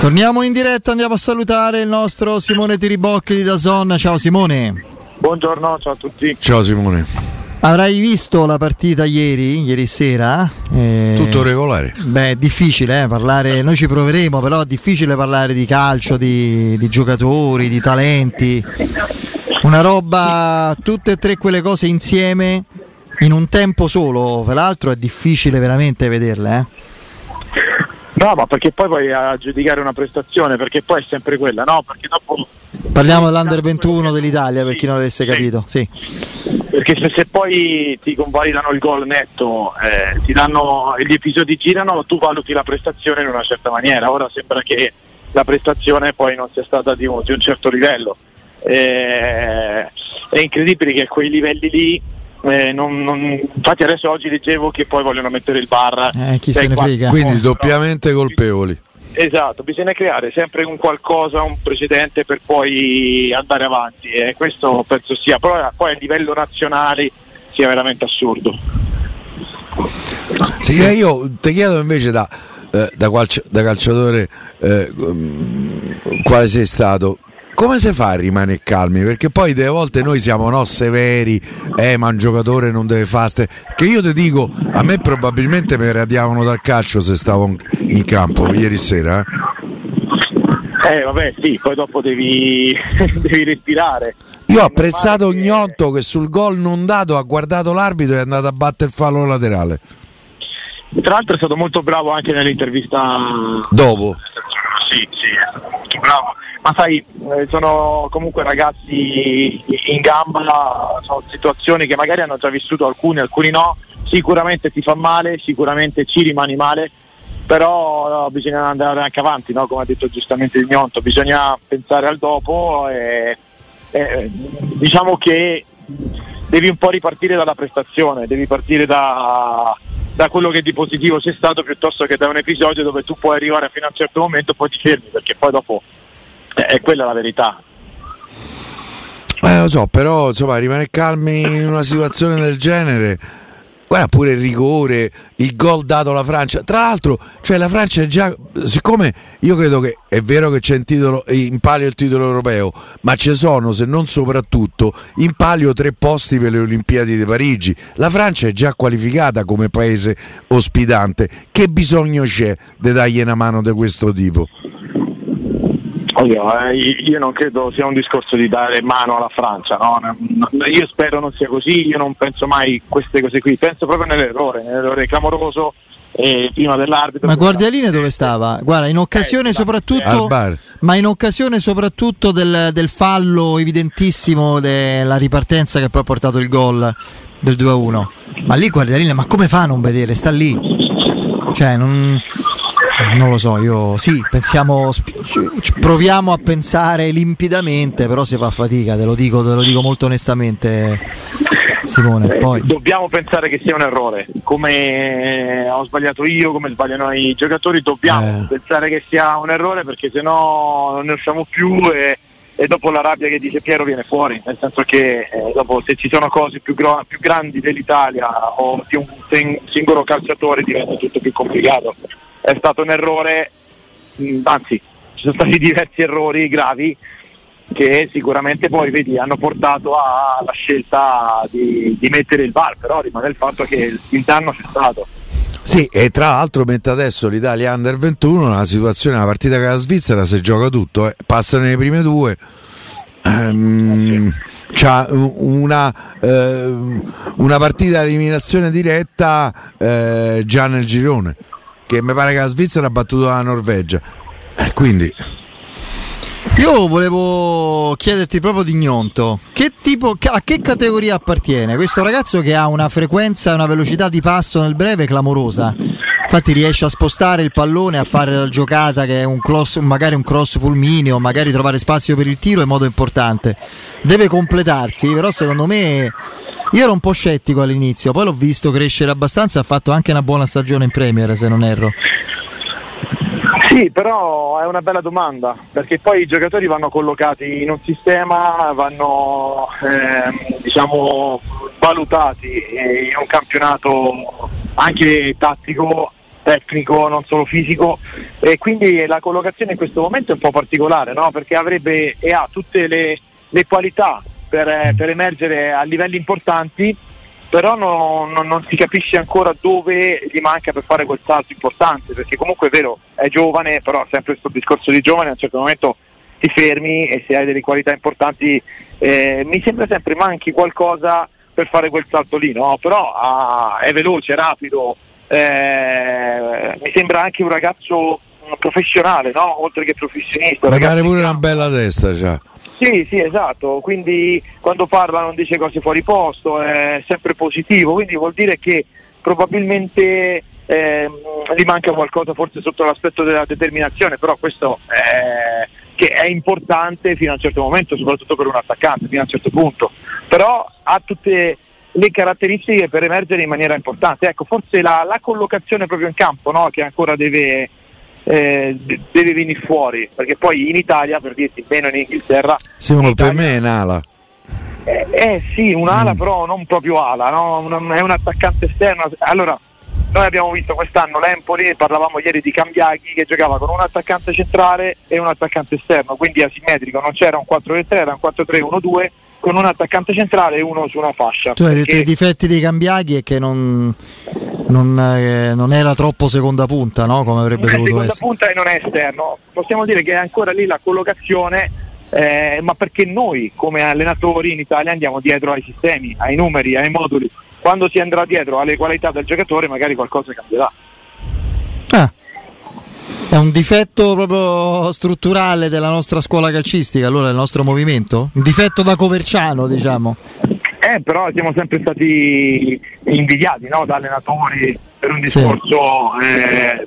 Torniamo in diretta, andiamo a salutare il nostro Simone Tiribocchi di Dazon. Ciao Simone. Buongiorno, ciao a tutti. Ciao Simone. Avrai visto la partita ieri, ieri sera? Eh, Tutto regolare. Beh, è difficile eh, parlare, noi ci proveremo, però è difficile parlare di calcio, di, di giocatori, di talenti. Una roba, tutte e tre quelle cose insieme in un tempo solo, peraltro è difficile veramente vederle. Eh? No, ma perché poi vai a giudicare una prestazione, perché poi è sempre quella, no? Perché dopo Parliamo dell'Under 21 dell'Italia per chi non avesse capito. Sì. Perché se, se, poi ti convalidano il gol netto, eh, ti danno, gli episodi girano, tu valuti la prestazione in una certa maniera. Ora sembra che la prestazione poi non sia stata di un, di un certo livello. Eh, è incredibile che a quei livelli lì eh, non, non, infatti adesso oggi leggevo che poi vogliono mettere il bar. Eh, chi se ne frega. quindi doppiamente colpevoli esatto bisogna creare sempre un qualcosa un precedente per poi andare avanti e questo penso sia. Però poi a livello nazionale sia veramente assurdo. Sì, sì. io ti chiedo invece da, eh, da, calci- da calciatore eh, quale sei stato come si fa a rimanere calmi? Perché poi delle volte noi siamo no, severi, eh, ma un giocatore non deve fare. Che io ti dico, a me probabilmente mi radiavano dal calcio se stavo in campo ieri sera. Eh, eh vabbè, sì, poi dopo devi, devi respirare. Io ho apprezzato che... Gnotto che sul gol non dato ha guardato l'arbitro e è andato a battere il fallo laterale. Tra l'altro è stato molto bravo anche nell'intervista dopo. Sì, sì, molto bravo ma sai, eh, sono comunque ragazzi in gamba, sono situazioni che magari hanno già vissuto alcuni, alcuni no, sicuramente ti fa male, sicuramente ci rimani male, però no, bisogna andare anche avanti, no? come ha detto giustamente il Gnonto, bisogna pensare al dopo e, e diciamo che devi un po' ripartire dalla prestazione, devi partire da, da quello che di positivo c'è stato piuttosto che da un episodio dove tu puoi arrivare fino a un certo momento e poi ti fermi perché poi dopo è quella la verità. Eh, lo so, però insomma, rimanere calmi in una situazione del genere. Guarda pure il rigore, il gol dato alla Francia. Tra l'altro, cioè la Francia è già. Siccome io credo che è vero che c'è in, titolo, in palio il titolo europeo, ma ci sono, se non soprattutto, in palio tre posti per le Olimpiadi di Parigi. La Francia è già qualificata come paese ospitante. Che bisogno c'è di dargli una mano di questo tipo? Oddio, eh, io non credo sia un discorso di dare mano alla Francia, no? io spero non sia così, io non penso mai queste cose qui, penso proprio nell'errore, nell'errore clamoroso eh, prima dell'arbitro. Ma Guardialine dove stava? Guarda, in occasione eh, soprattutto, ma in occasione soprattutto del, del fallo evidentissimo della ripartenza che poi ha portato il gol del 2-1. Ma lì Guardialine, ma come fa a non vedere? Sta lì. Cioè, non non lo so, io sì, pensiamo, proviamo a pensare limpidamente, però si fa fatica, te lo dico, te lo dico molto onestamente. Simone, eh, poi. Dobbiamo pensare che sia un errore, come ho sbagliato io, come sbagliano i giocatori, dobbiamo eh. pensare che sia un errore perché sennò non ne usciamo più e, e, dopo la rabbia che dice Piero viene fuori, nel senso che eh, dopo se ci sono cose più, gro- più grandi dell'Italia o di un ten- singolo calciatore diventa tutto più complicato è stato un errore, mm, anzi ci sono stati diversi errori gravi che sicuramente poi vedi, hanno portato alla scelta di, di mettere il VAR, però rimane il fatto che il danno c'è stato. Sì, e tra l'altro mentre adesso l'Italia Under 21, la situazione, la partita che la Svizzera si gioca tutto, eh. passano le prime due. Um, c'ha una, eh, una partita di eliminazione diretta eh, già nel girone che mi pare che la Svizzera ha battuto la Norvegia. Eh, quindi Io volevo chiederti proprio di Gnonto, che tipo, a che categoria appartiene? Questo ragazzo che ha una frequenza e una velocità di passo nel breve clamorosa. Infatti riesce a spostare il pallone, a fare la giocata che è un cross, magari un cross fulmineo, magari trovare spazio per il tiro in modo importante. Deve completarsi, però secondo me io ero un po' scettico all'inizio, poi l'ho visto crescere abbastanza, ha fatto anche una buona stagione in Premier se non erro. Sì, però è una bella domanda, perché poi i giocatori vanno collocati in un sistema, vanno eh, diciamo, valutati in un campionato anche tattico, tecnico, non solo fisico, e quindi la collocazione in questo momento è un po' particolare, no? perché avrebbe e ha tutte le, le qualità per, per emergere a livelli importanti però non, non, non, si capisce ancora dove gli manca per fare quel salto importante, perché comunque è vero, è giovane, però sempre questo discorso di giovane a un certo momento ti fermi e se hai delle qualità importanti eh, mi sembra sempre manchi qualcosa per fare quel salto lì, no? però ah, è veloce, rapido, eh, mi sembra anche un ragazzo professionale, no? oltre che professionista. Magari pure una bella testa già. Sì, sì, esatto, quindi quando parla non dice cose fuori posto, è sempre positivo, quindi vuol dire che probabilmente eh, gli manca qualcosa forse sotto l'aspetto della determinazione, però questo è, che è importante fino a un certo momento, soprattutto per un attaccante, fino a un certo punto, però ha tutte le caratteristiche per emergere in maniera importante. Ecco, forse la, la collocazione proprio in campo no? che ancora deve, eh, deve venire fuori, perché poi in Italia, per dirti meno in Inghilterra... Sì, uno per me è un'ala. Eh, eh sì, un'ala mm. però non proprio ala, no? un, è un attaccante esterno. Allora, noi abbiamo visto quest'anno l'Empoli, parlavamo ieri di Cambiaghi che giocava con un attaccante centrale e un attaccante esterno, quindi asimmetrico, non c'era un 4-3, era un 4-3-1-2 con un attaccante centrale e uno su una fascia. Tu hai detto i difetti dei Cambiaghi è che non, non, eh, non, era troppo seconda punta, no? come avrebbe dovuto essere. Seconda punta e non è esterno. Possiamo dire che è ancora lì la collocazione, eh, ma perché noi come allenatori in Italia andiamo dietro ai sistemi, ai numeri, ai moduli. Quando si andrà dietro alle qualità del giocatore magari qualcosa cambierà. Ah. È un difetto proprio strutturale della nostra scuola calcistica, allora il nostro movimento? Un difetto da Coverciano, diciamo. Eh, però siamo sempre stati invidiati no? da allenatori per un discorso sì. eh,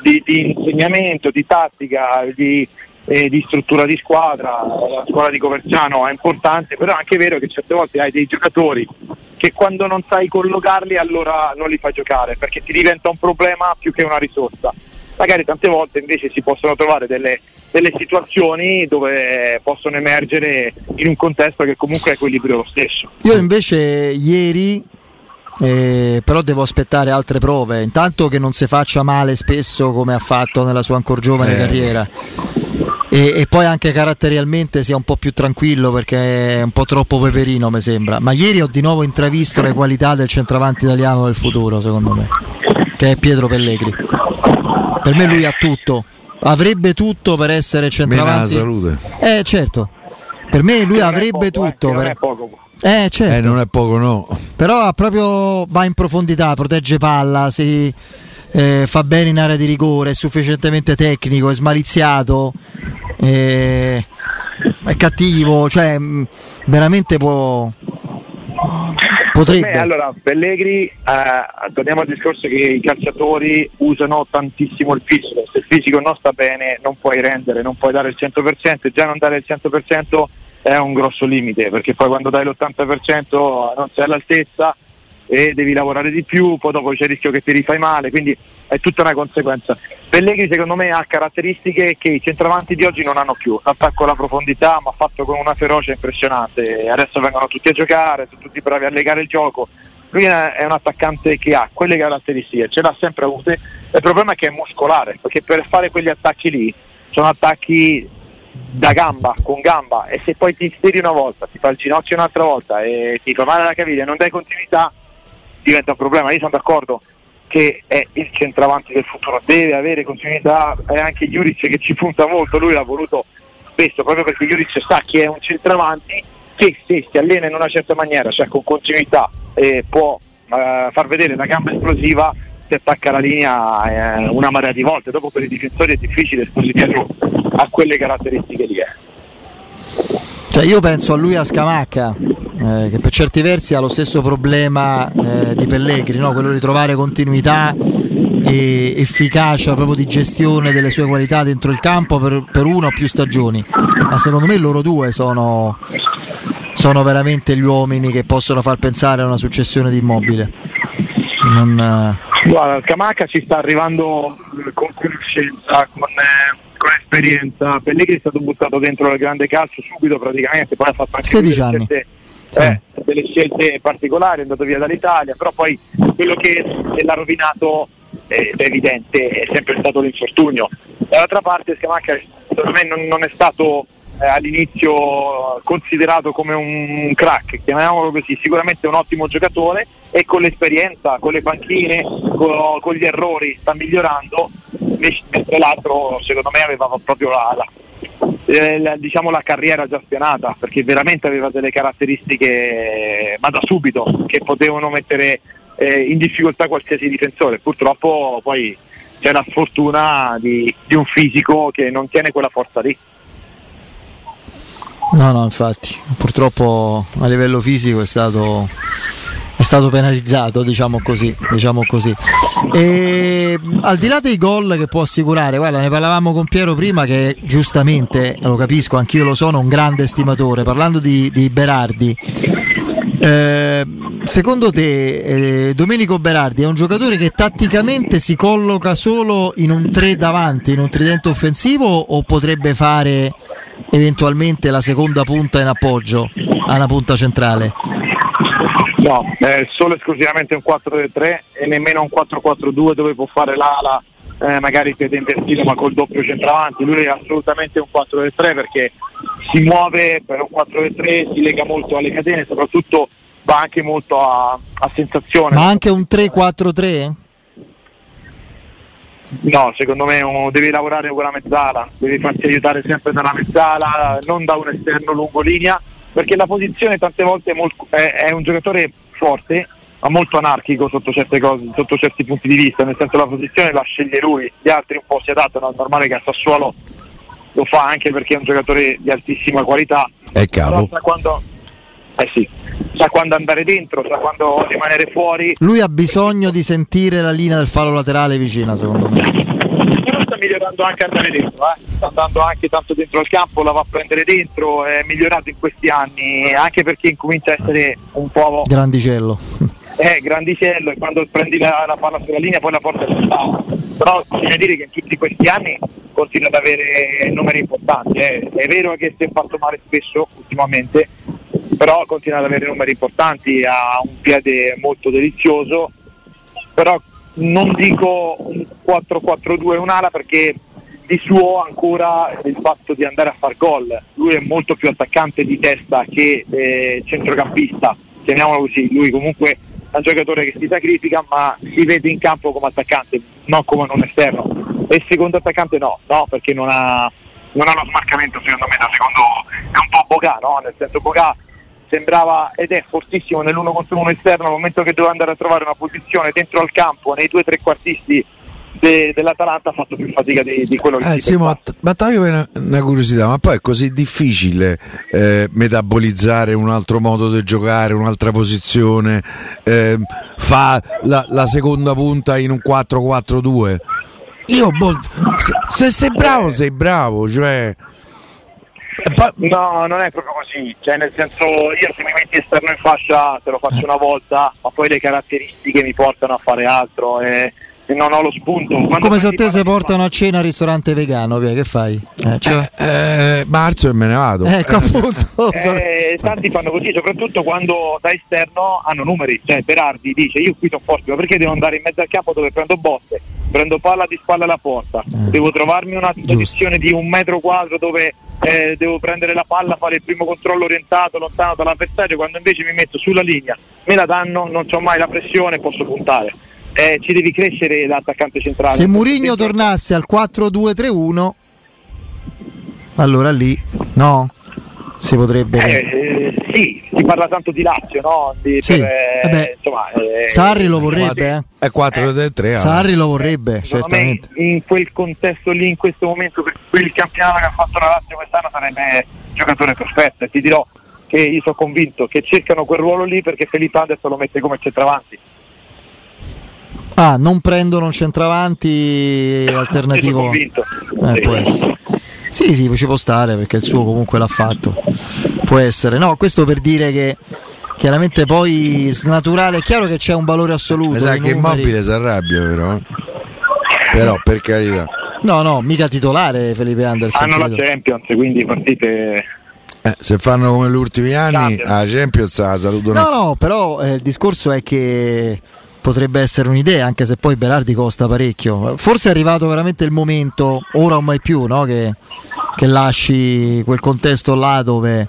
di, di, insegnamento, di tattica, di, eh, di, struttura di squadra. La scuola di Coverciano è importante, però è anche vero che certe volte hai dei giocatori che quando non sai collocarli allora non li fai giocare perché ti diventa un problema più che una risorsa magari tante volte invece si possono trovare delle, delle situazioni dove possono emergere in un contesto che comunque è equilibrio lo stesso. Io invece ieri eh, però devo aspettare altre prove. Intanto che non si faccia male spesso come ha fatto nella sua ancora giovane eh. carriera. E, e, poi anche caratterialmente sia un po' più tranquillo perché è un po' troppo peperino mi sembra. Ma ieri ho di nuovo intravisto le qualità del centravanti italiano del futuro, secondo me, che è Pietro Pellegri. Per me lui ha tutto. Avrebbe tutto per essere centravanti. Salute. Eh, certo. Per me lui avrebbe poco, tutto. Eh, per... Non è poco. Eh, certo. Eh, non è poco, no. Però proprio va in profondità, protegge palla, si, eh, fa bene in area di rigore, è sufficientemente tecnico, è smaliziato, eh, è cattivo, cioè mh, veramente può, Potrebbe. Me, allora, Pellegri, eh, torniamo al discorso che i calciatori usano tantissimo il fisico, se il fisico non sta bene non puoi rendere, non puoi dare il 100% e già non dare il 100% è un grosso limite, perché poi quando dai l'80% non sei all'altezza e devi lavorare di più, poi dopo c'è il rischio che ti rifai male, quindi è tutta una conseguenza. Pellegrini secondo me ha caratteristiche che i centravanti di oggi non hanno più, l'attacco alla profondità ma fatto con una ferocia impressionante, adesso vengono tutti a giocare, sono tutti bravi a legare il gioco, lui è un attaccante che ha quelle caratteristiche, ce l'ha sempre avute, il problema è che è muscolare, perché per fare quegli attacchi lì sono attacchi da gamba, con gamba. E se poi ti stiri una volta, ti fa il ginocchio un'altra volta e ti fa male la caviglia e non dai continuità, diventa un problema. Io sono d'accordo che è il centravanti del futuro, deve avere continuità, è anche Juric che ci punta molto, lui l'ha voluto spesso proprio perché Juric sa che è un centravanti che se si allena in una certa maniera, cioè con continuità, eh, può eh, far vedere una gamba esplosiva si attacca la linea eh, una marea di volte, dopo per i difensori è difficile sposare dietro a quelle caratteristiche lì. Eh. Cioè io penso a lui a Scamacca, eh, che per certi versi ha lo stesso problema eh, di Pellegrini, no? quello di trovare continuità e efficacia proprio di gestione delle sue qualità dentro il campo per, per una o più stagioni. Ma secondo me loro due sono, sono veramente gli uomini che possono far pensare a una successione di immobile. Non, eh... Guarda, il Camaca ci sta arrivando con conoscenza, con, eh, con esperienza. Pellegrini è stato buttato dentro il grande calcio subito praticamente, poi ha fatto anche 16 anni. Scelte, eh, delle scelte particolari, è andato via dall'Italia, però poi quello che, l'ha rovinato è evidente, è sempre stato l'infortunio. Dall'altra parte Scamacca secondo me non, non è stato eh, all'inizio considerato come un crack, chiamiamolo così, sicuramente un ottimo giocatore e con l'esperienza, con le panchine, con, con gli errori sta migliorando, mentre l'altro secondo me aveva proprio la, la, eh, la, diciamo la carriera già spianata perché veramente aveva delle caratteristiche ma da subito che potevano mettere eh, in difficoltà qualsiasi difensore. Purtroppo poi c'è la sfortuna di, di un fisico che non tiene quella forza lì. No, no, infatti, purtroppo a livello fisico è stato, è stato penalizzato, diciamo così. Diciamo così. E, al di là dei gol che può assicurare, guarda, ne parlavamo con Piero prima che giustamente, lo capisco, anch'io lo sono, un grande estimatore, parlando di, di Berardi. Eh, secondo te eh, Domenico Berardi è un giocatore che tatticamente si colloca solo in un 3 davanti, in un tridente offensivo o potrebbe fare eventualmente la seconda punta in appoggio alla punta centrale? No, è solo esclusivamente un 4-3 e nemmeno un 4-4-2 dove può fare l'ala eh, magari piede invertito ma col doppio centravanti, lui è assolutamente un 4-3 perché si muove per un 4-3, si lega molto alle catene, soprattutto va anche molto a, a sensazione. Ma anche un 3-4-3? No, secondo me um, devi lavorare con la mezzala, devi farti aiutare sempre dalla mezzala, non da un esterno lungo linea, perché la posizione tante volte è, molto, è, è un giocatore forte, ma molto anarchico sotto certe cose, sotto certi punti di vista, nel senso la posizione la sceglie lui, gli altri un po' si adattano, è normale che a Sassuolo lo fa anche perché è un giocatore di altissima qualità. È capo. Quando, eh sì, sa quando andare dentro, sa quando rimanere fuori. Lui ha bisogno di sentire la linea del fallo laterale vicina, secondo me. Però sta migliorando anche andare dentro, eh? sta andando anche tanto dentro al campo, la va a prendere dentro, è migliorato in questi anni, anche perché incomincia a essere un po'... Grandicello. È grandicello e quando prendi la, la palla sulla linea poi la porta sul però bisogna dire che in tutti questi anni continua ad avere numeri importanti. Eh. È vero che si è fatto male spesso ultimamente, però continua ad avere numeri importanti, ha un piede molto delizioso, però non dico un 4-4-2 un'ala perché di suo ancora il fatto di andare a far gol, lui è molto più attaccante di testa che eh, centrocampista, chiamiamolo così, lui comunque è un giocatore che si sacrifica ma si vede in campo come attaccante, non come un esterno. E secondo attaccante no, no perché non ha, non ha uno smarcamento secondo me da secondo, è un po' Bocà, no? nel senso Bocà sembrava ed è fortissimo nell'uno contro uno esterno al momento che doveva andare a trovare una posizione dentro al campo nei due trequartisti de, dell'Atalanta ha fatto più fatica di, di quello che eh, sì, ma, ma io una, una, curiosità, ma poi è così difficile eh, metabolizzare un altro modo di giocare, un'altra posizione, eh, fa la, la, seconda punta in un 4-4-2? Io boh, se, se sei bravo, sei bravo, cioè No, non è proprio così, cioè nel senso io se mi metti esterno in fascia te lo faccio una volta, ma poi le caratteristiche mi portano a fare altro e non ho lo spunto. Quando Come se a te si portano a cena al ristorante vegano, via, che fai? Eh, cioè... eh, eh, marzo e me ne vado. Ecco appunto. Eh, tanti fanno così, soprattutto quando da esterno hanno numeri. Cioè Berardi dice io qui sono forte, ma perché devo andare in mezzo al campo dove prendo botte? Prendo palla di spalla alla porta, eh. devo trovarmi una posizione di un metro quadro dove eh, devo prendere la palla, fare il primo controllo orientato lontano dall'avversario, quando invece mi metto sulla linea, me la danno, non ho mai la pressione, posso puntare eh, ci devi crescere l'attaccante centrale. Se Murigno tornasse al 4-2-3-1, allora lì no. Si potrebbe. Eh, sì, si parla tanto di Lazio, no? Di, sì. per, eh, insomma, eh, Sarri lo vorrebbe. È 4-3. Eh. Sarri lo vorrebbe, certamente. in quel contesto lì, in questo momento, per quel campionato che ha fatto la Lazio quest'anno sarebbe giocatore perfetto. E ti dirò che io sono convinto che cercano quel ruolo lì perché Felipe adesso lo mette come centravanti. Ah, non prendono un centravanti alternativo. Convinto. Eh, sì. Può essere. Sì, sì, ci può stare perché il suo comunque l'ha fatto. Può essere. No, questo per dire che chiaramente poi snaturale, è chiaro che c'è un valore assoluto. sa che immobile si arrabbia però. Però per carità. No, no, mica titolare Felipe Anderson. Hanno credo. la Champions, quindi partite eh, se fanno come gli ultimi anni, a Champions la salutano. No, no, però eh, il discorso è che potrebbe essere un'idea, anche se poi Berardi costa parecchio. Forse è arrivato veramente il momento, ora o mai più, no? che, che, lasci quel contesto là dove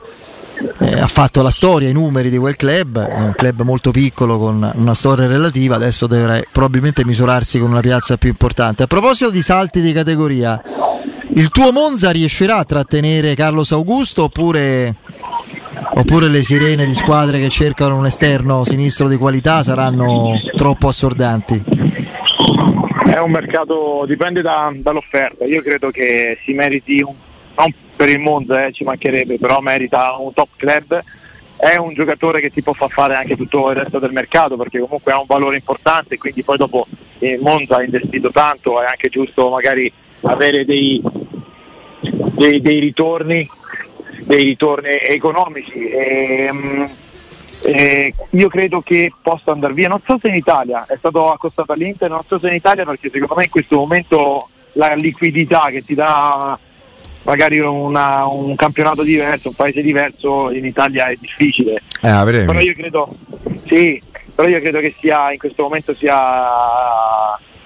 eh, ha fatto la storia, i numeri di quel club, è un club molto piccolo con una storia relativa, adesso dovrà probabilmente misurarsi con una piazza più importante. A proposito di salti di categoria, il tuo Monza riuscirà a trattenere Carlos Augusto oppure oppure le sirene di squadre che cercano un esterno sinistro di qualità saranno troppo assordanti? È un mercato, dipende da, dall'offerta, io credo che si meriti un, non per il Monza eh, ci mancherebbe, però merita un top club, è un giocatore che ti può far fare anche tutto il resto del mercato perché comunque ha un valore importante, quindi poi dopo il Monza ha investito tanto, è anche giusto magari avere dei, dei, dei ritorni dei ritorni economici. E, ehm, e io credo che possa andare via, non so se in Italia, è stato accostato all'Inter, non so se in Italia perché secondo me in questo momento la liquidità che ti dà magari una, un campionato diverso, un paese diverso in Italia è difficile. Eh, però io credo, sì, però io credo che sia in questo momento sia,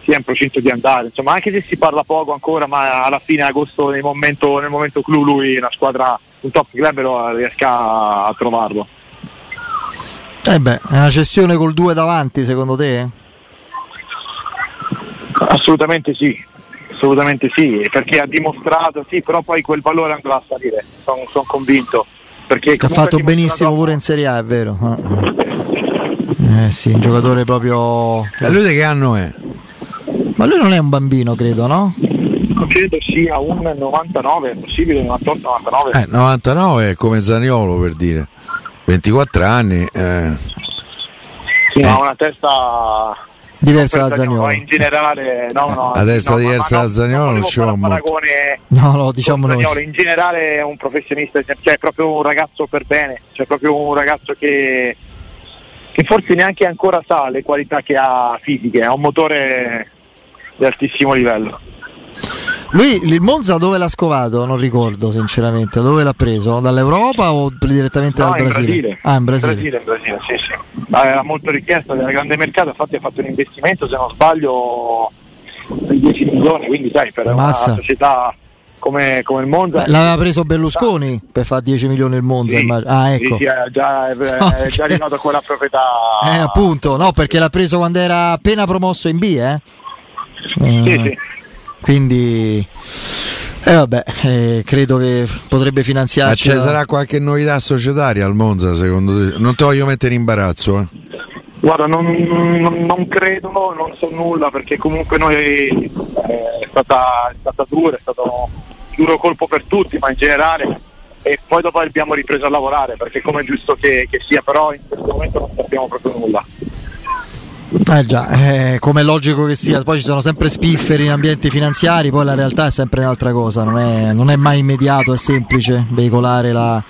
sia in procinto di andare, insomma anche se si parla poco ancora, ma alla fine agosto nel momento, nel momento clou lui è una squadra un top club lo riesca a trovarlo. Eh beh, è una cessione col 2 davanti secondo te? Assolutamente sì, assolutamente sì, perché ha dimostrato, sì, però poi quel valore andrà a salire, sono son convinto. Perché ha fatto benissimo pure in Serie A, è vero. Eh sì, un giocatore proprio. E lui di che anno è? Ma lui non è un bambino, credo, no? credo sia un 99, è possibile 98-99. Eh, 99 è come Zaniolo per dire, 24 anni. Eh. Sì, eh. una testa diversa da Zaniolo. In generale, no, no. La testa no, diversa da Zaniolo non c'è un paragone. No, no, diciamo noi. In generale è un professionista, cioè è proprio un ragazzo per bene, cioè proprio un ragazzo che, che forse neanche ancora sa le qualità che ha fisiche, ha un motore di altissimo livello. Lui il Monza dove l'ha scovato? Non ricordo sinceramente, dove l'ha preso? Dall'Europa o direttamente no, dal Brasile? Brasile? Ah, in Brasile. Brasile, Brasile sì, sì. Era molto richiesta, era grande mercato, infatti ha fatto un investimento, se non sbaglio, di 10 milioni, quindi sai, per Mazza. una società come, come, il Monza. Beh, l'aveva preso Berlusconi per fare 10 milioni il Monza. Sì, ah, ecco. Sì, sì, è già, è, è già arrivato a quella proprietà. Eh, appunto, no, perché l'ha preso quando era appena promosso in B, eh? Sì, uh, sì. Quindi eh vabbè, eh, credo che potrebbe finanziarci. Ma ci sarà qualche novità societaria al Monza secondo te? Non ti voglio mettere in imbarazzo. Eh. Guarda, non, non, non, credo, non so nulla perché comunque noi eh, è, stata, è stata dura, è stato un duro colpo per tutti, ma in generale e poi dopo abbiamo ripreso a lavorare perché come è giusto che, che sia, però in questo momento non sappiamo proprio nulla. Eh già, eh, come è logico che sia, poi ci sono sempre spifferi in ambienti finanziari, poi la realtà è sempre un'altra cosa, non è, non è mai immediato, è semplice veicolare la,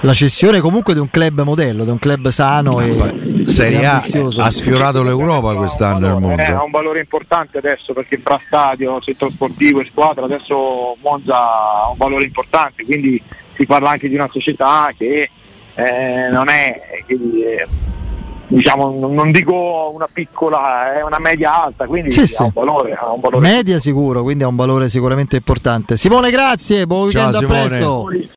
la, cessione comunque di un club modello, di un club sano e Serie A ha sfiorato l'Europa quest'anno il Monza. Eh, ha un valore importante adesso perché fra stadio, settore sportivo e squadra adesso Monza ha un valore importante, quindi si parla anche di una società che eh, non è... Che, diciamo, non dico una piccola, è una media alta, quindi sì, ha, sì. Un valore, ha, Un valore, Media sicuro, quindi ha un valore sicuramente importante. Simone, grazie, buon weekend, Ciao, a presto.